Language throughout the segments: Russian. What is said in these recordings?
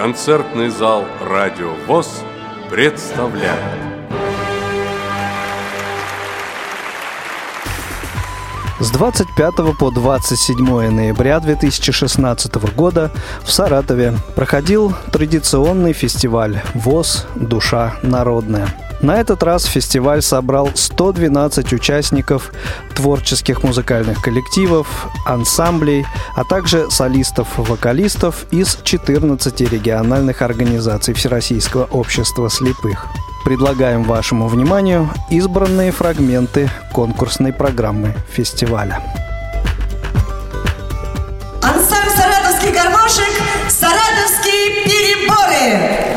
Концертный зал «Радио ВОЗ» представляет С 25 по 27 ноября 2016 года в Саратове проходил традиционный фестиваль ВОЗ «Душа народная». На этот раз фестиваль собрал 112 участников творческих музыкальных коллективов, ансамблей, а также солистов-вокалистов из 14 региональных организаций Всероссийского общества слепых. Предлагаем вашему вниманию избранные фрагменты конкурсной программы фестиваля. Ансамбль «Саратовский гармошек» «Саратовские переборы».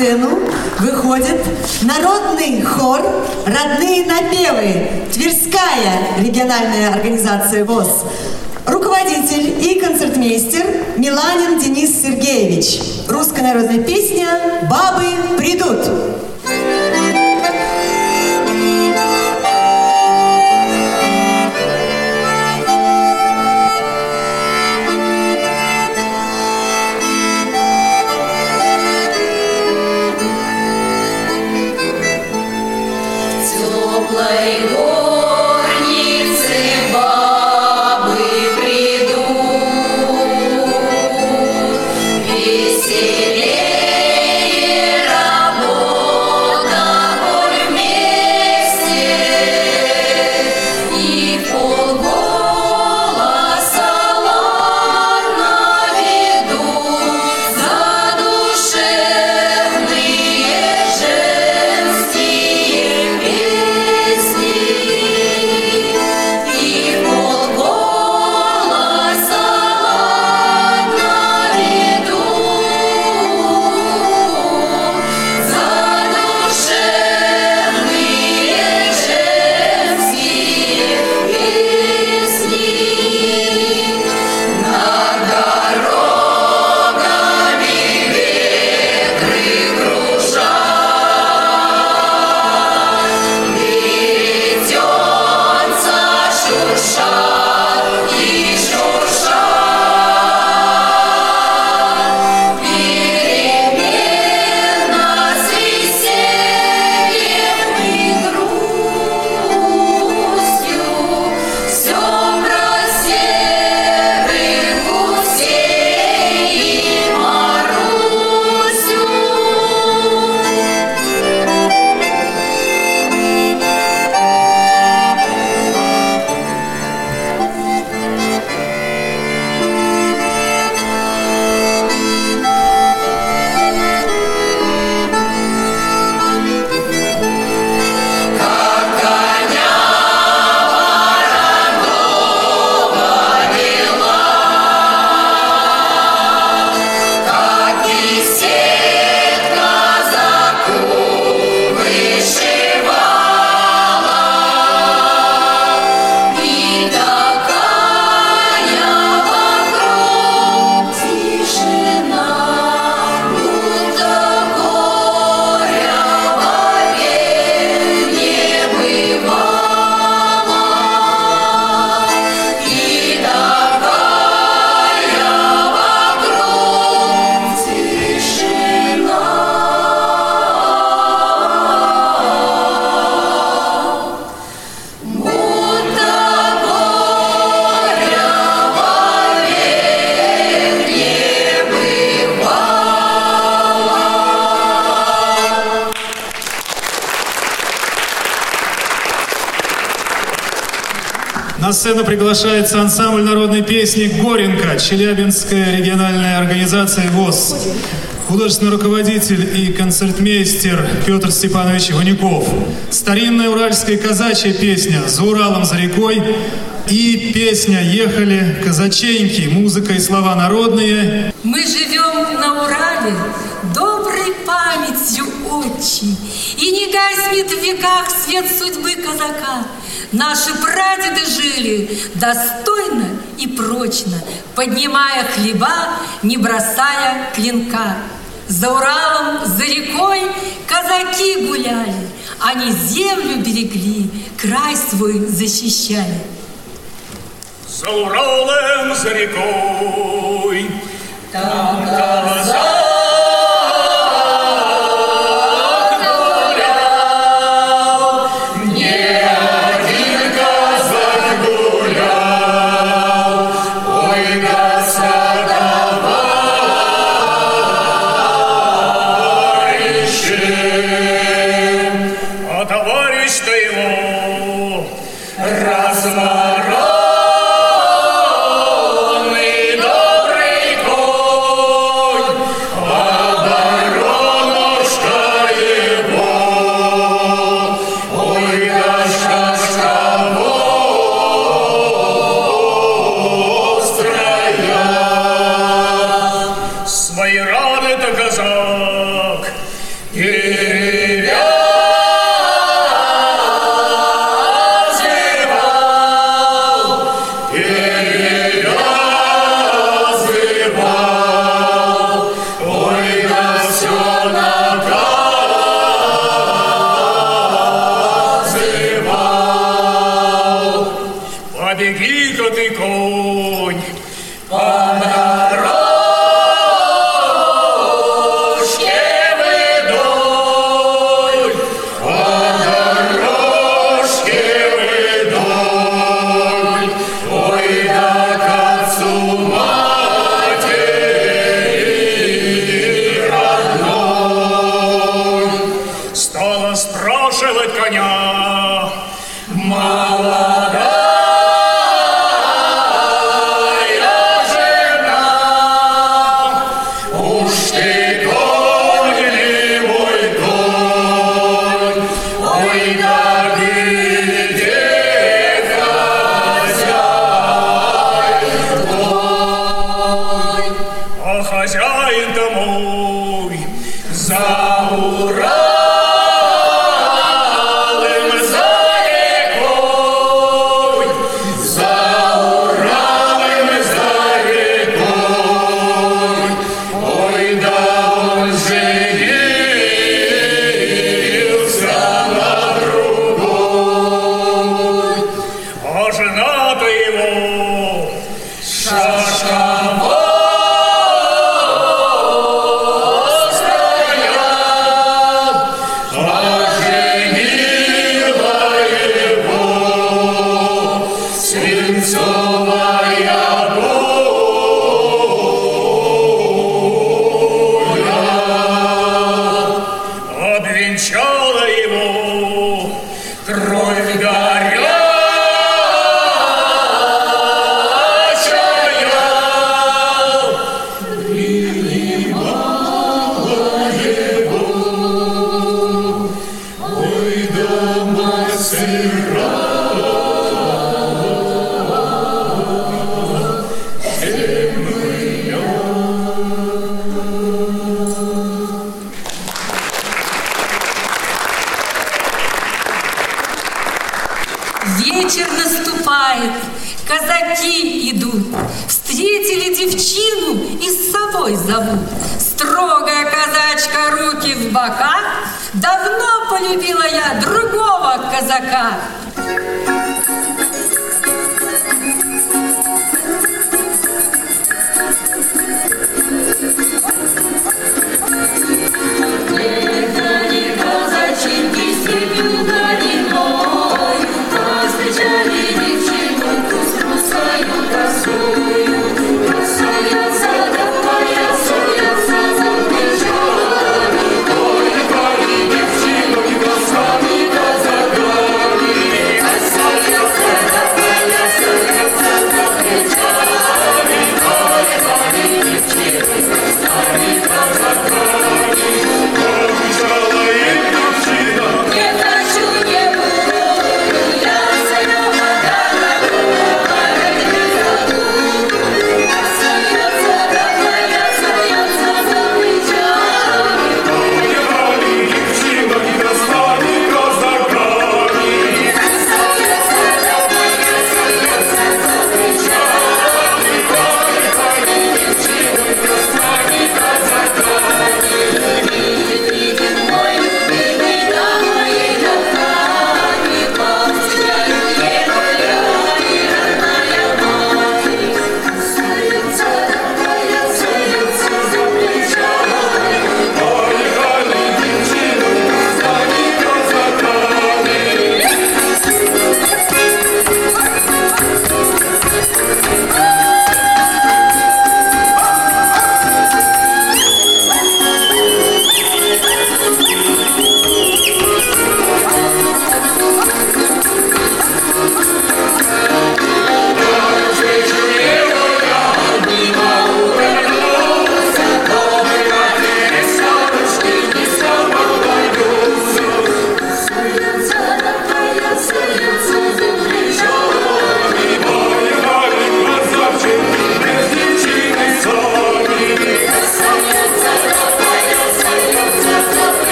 Сцену выходит народный хор «Родные напевы» Тверская региональная организация ВОЗ. Руководитель и концертмейстер Миланин Денис Сергеевич. Русская народная песня «Бабы придут». Приглашается ансамбль народной песни «Горенко», Челябинская региональная организация ВОЗ. Художественный руководитель и концертмейстер Петр Степанович Иванюков. Старинная уральская казачья песня «За Уралом, за рекой» и песня «Ехали казаченьки», музыка и слова народные. Мы живем на Урале доброй памятью отчи, и не гаснет в веках свет судьбы казака. Наши прадеды жили достойно и прочно, поднимая хлеба, не бросая клинка. За Уралом, за рекой казаки гуляли, они землю берегли, край свой защищали. За Уралом, за рекой, там казак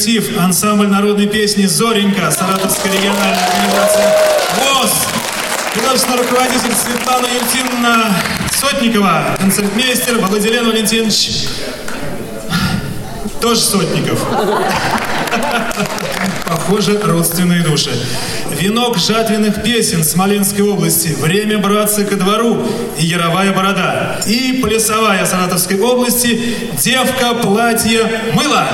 коллектив, ансамбль народной песни «Зоренька», Саратовская региональная организация ВОЗ, художественный руководитель Светлана Юльтиновна Сотникова, концертмейстер Владилен Валентинович, тоже Сотников. Похоже, родственные души. Венок жатвенных песен Смоленской области. Время браться ко двору. И Яровая борода. И Полесовая Саратовской области. Девка, платье, мыло.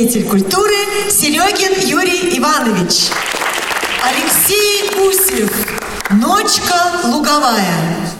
Деятель культуры Серегин Юрий Иванович. Алексей Гусев, «Ночка луговая».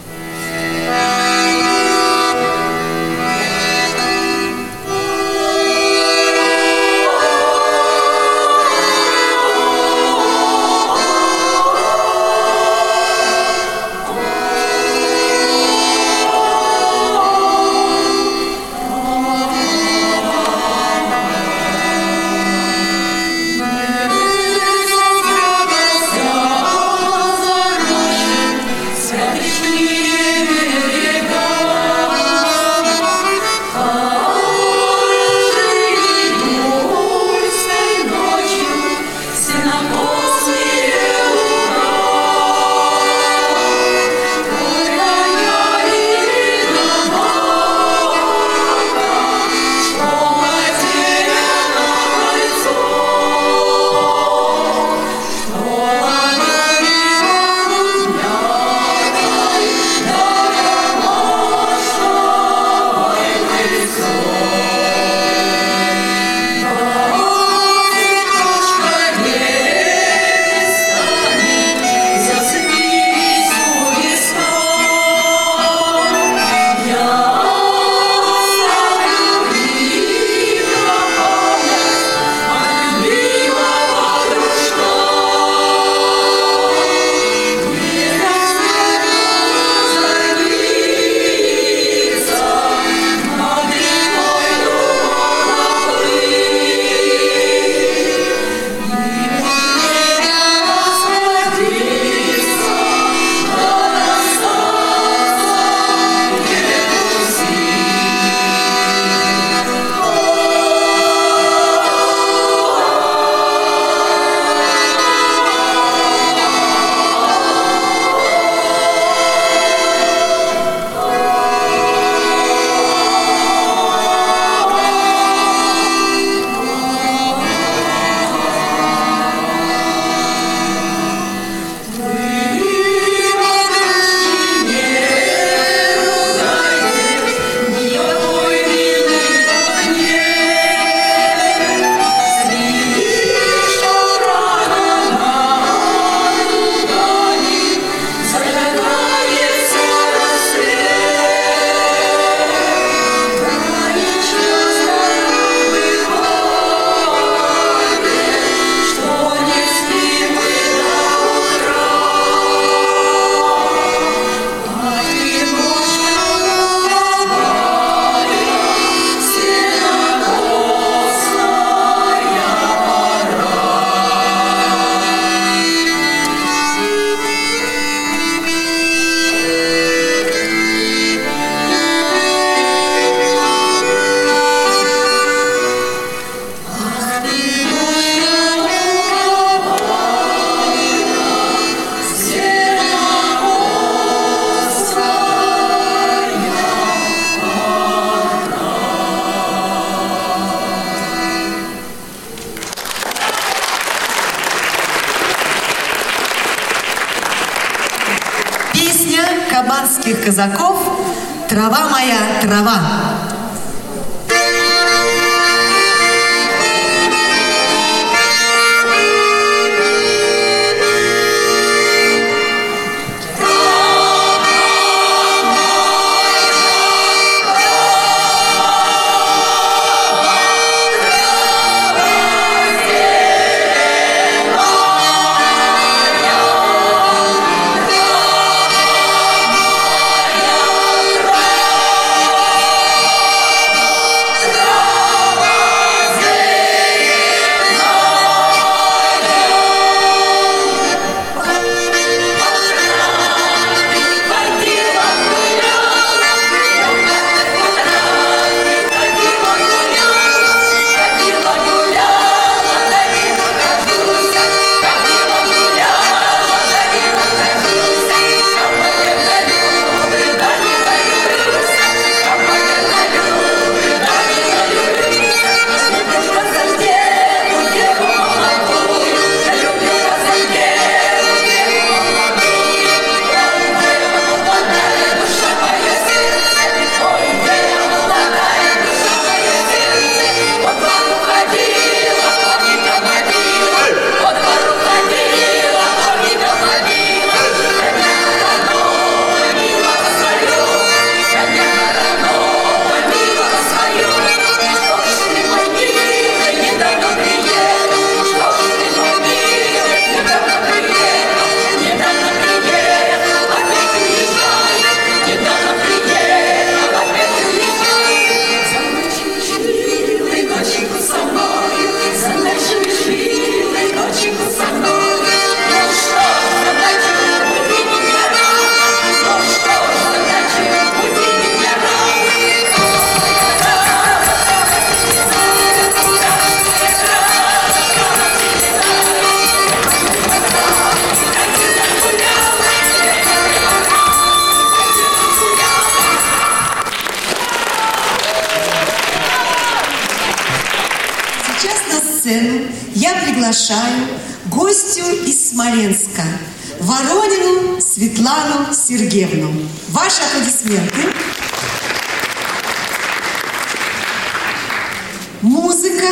Музыка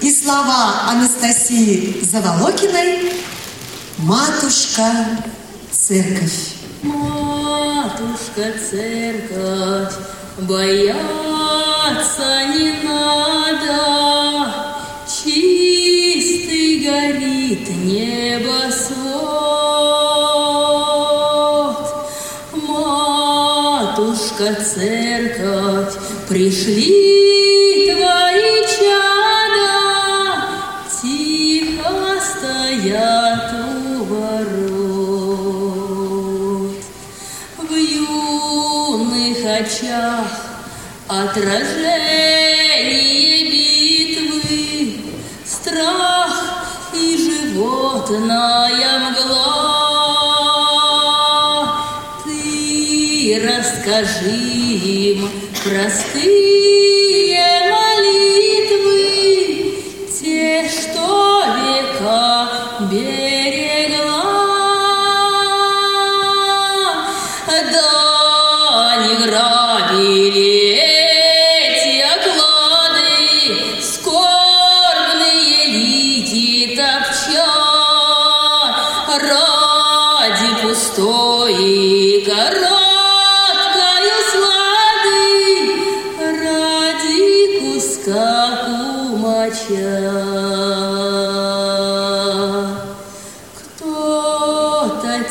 и слова Анастасии Заволокиной «Матушка, церковь». Матушка, церковь, бояться не надо, Чистый горит небосвод. Матушка, церковь, пришли отражение битвы, Страх и животная мгла. Ты расскажи им простые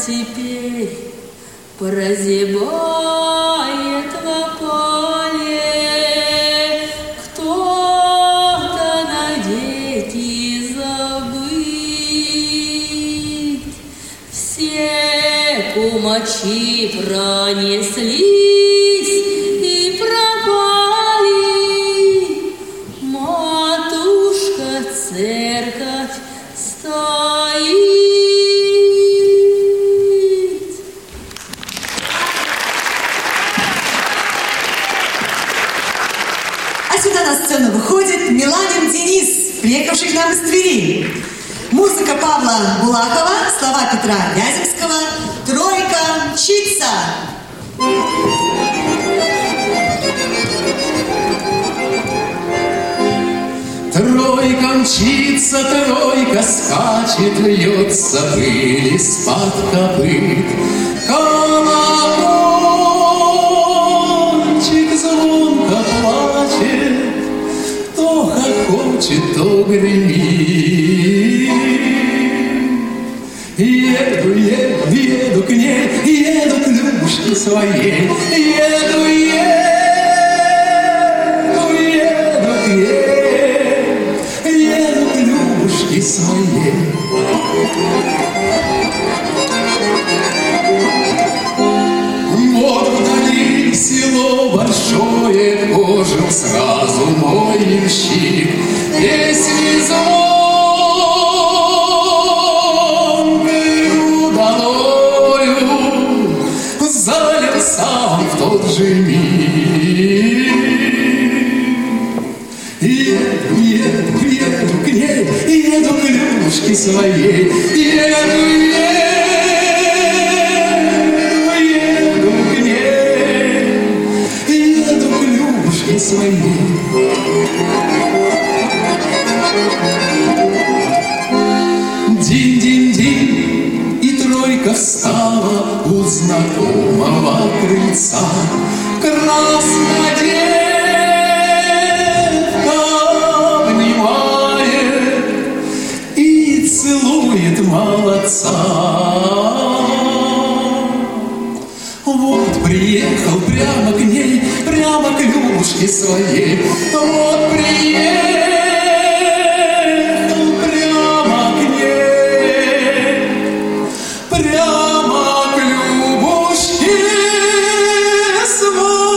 теперь прозябает в поле, кто-то навеки забыть. Все кумачи пронеслись Булакова, слова Петра Вяземского, тройка «Мчится». Тройка мчится, тройка скачет, льется пыль из-под копыт. Колокольчик звонко плачет, то хохочет, то гремит. Своей, еду, еду, еду ней, еду к Любушке своей. Вот вдали село большое, ожил сразу своей, Любушке своей. Вот приехал прямо к ней, прямо к Любушке своей.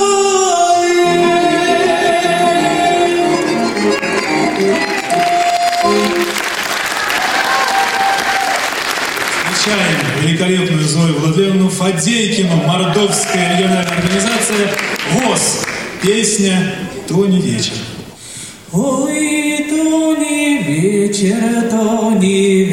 Встречаем великолепную Зою Владленовну Фадейкину, Мордовская региональная организация. Песня «Тони вечер». Ой, Тони вечер, Тони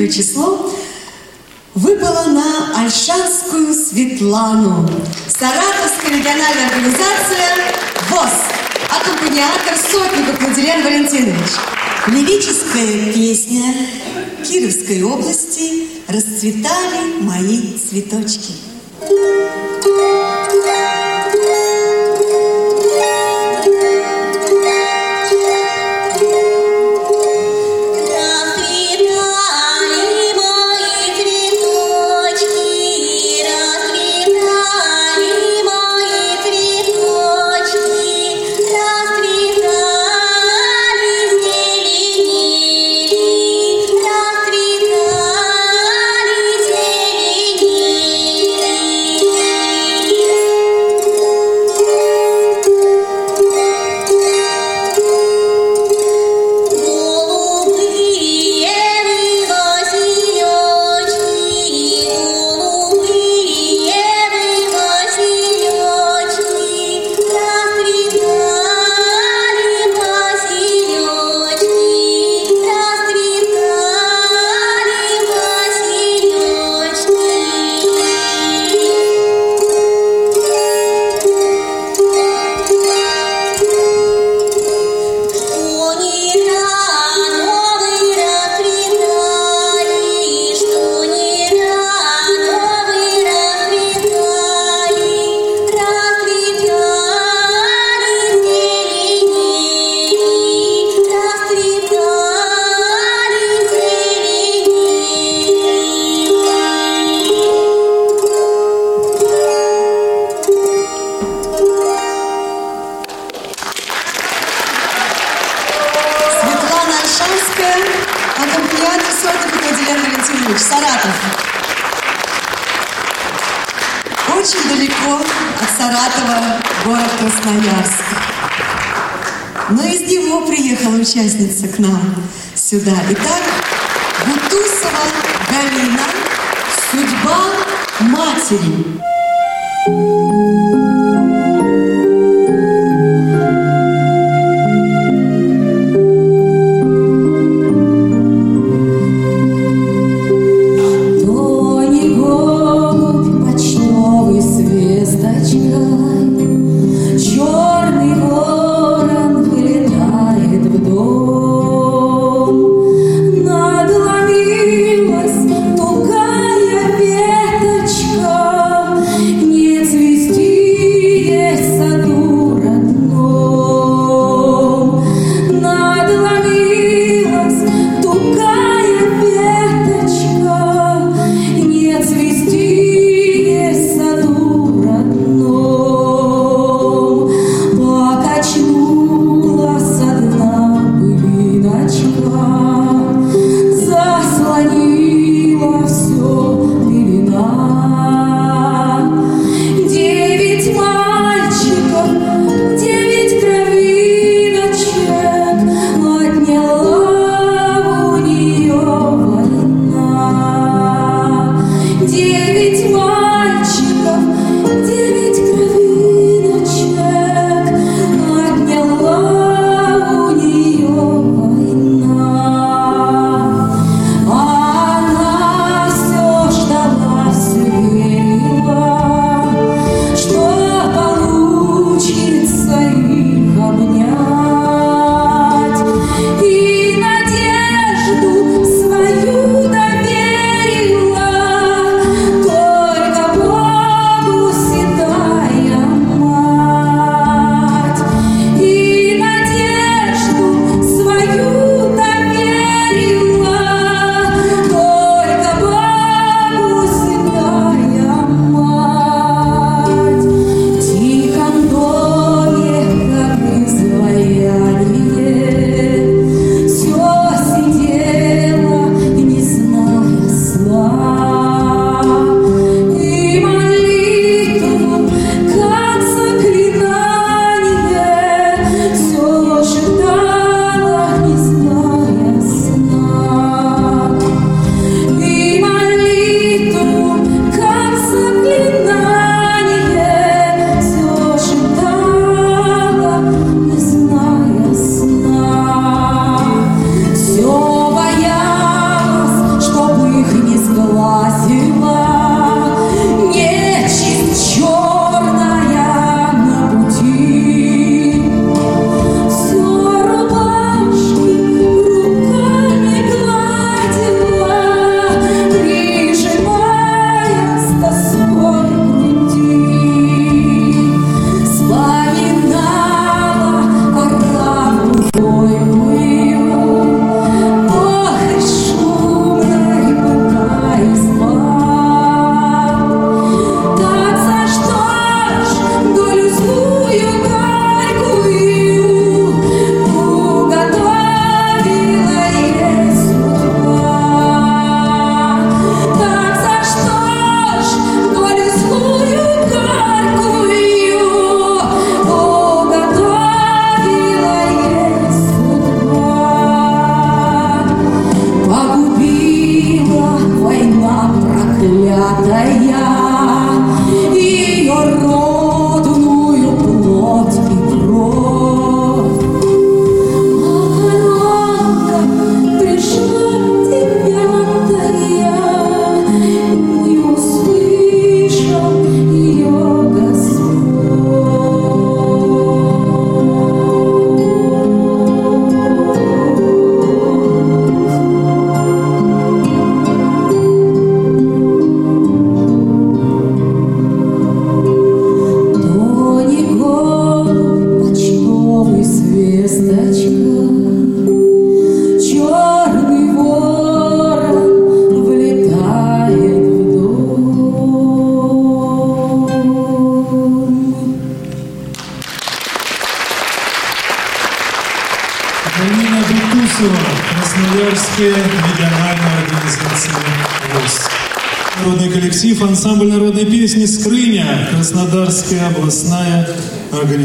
22 число выпало на Альшанскую Светлану. Саратовская региональная организация ВОЗ. Аккомпаниатор Сотников Владимир Валентинович. Лирическая песня Кировской области «Расцветали мои цветочки».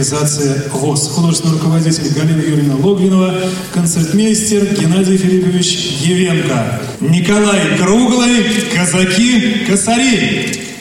организация ВОЗ. Художественный руководитель Галина Юрьевна Логвинова, концертмейстер Геннадий Филиппович Евенко, Николай Круглый, казаки-косари.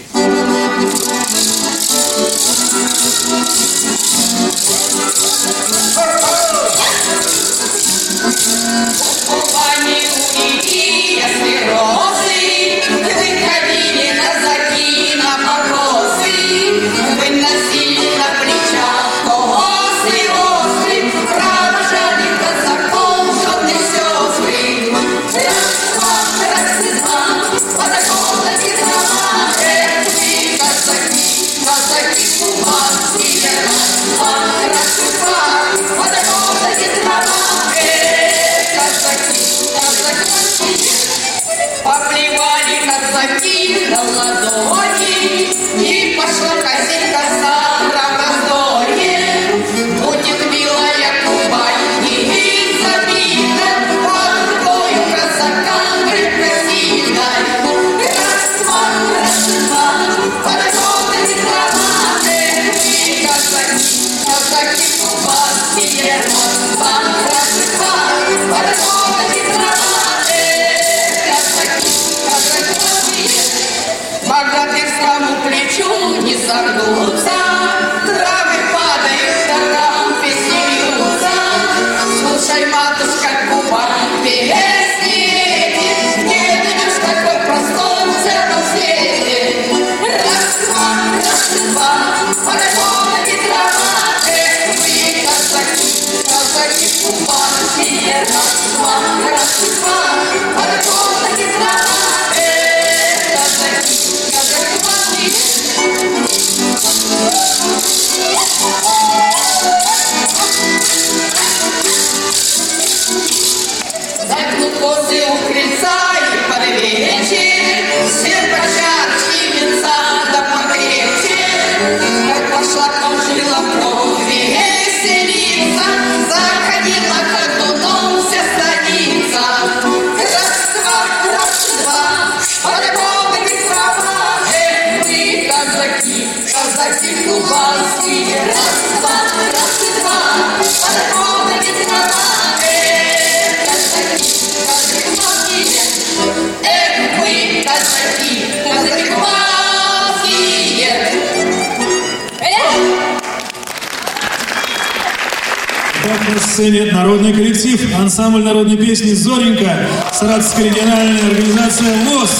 сцене народный коллектив, ансамбль народной песни «Зоренька», Саратовская региональная организация «ВОЗ»,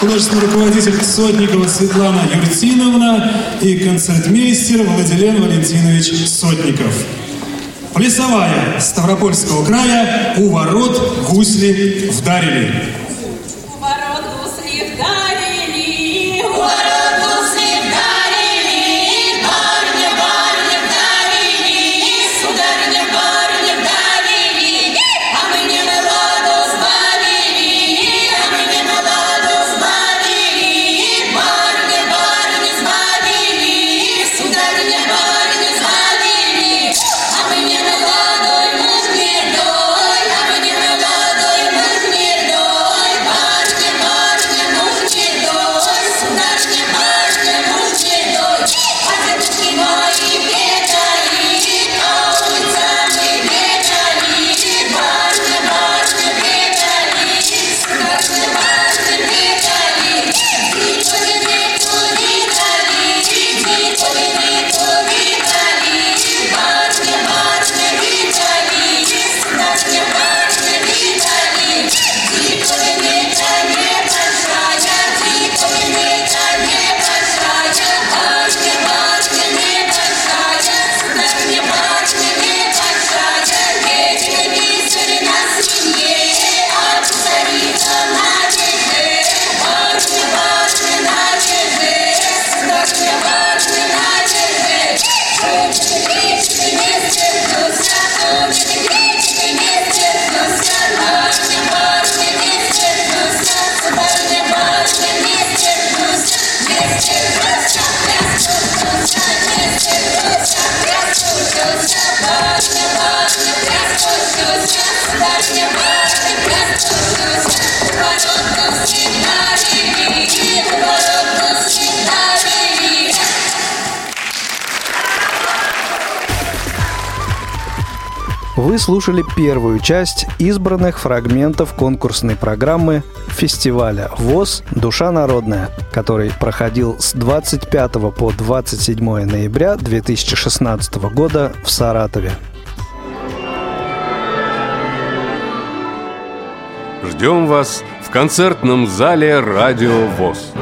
художественный руководитель Сотникова Светлана Юртиновна и концертмейстер Владилен Валентинович Сотников. Лесовая Ставропольского края у ворот гусли вдарили. Вы слушали первую часть избранных фрагментов конкурсной программы фестиваля ВОЗ «Душа народная», который проходил с 25 по 27 ноября 2016 года в Саратове. Ждем вас в концертном зале «Радио ВОЗ».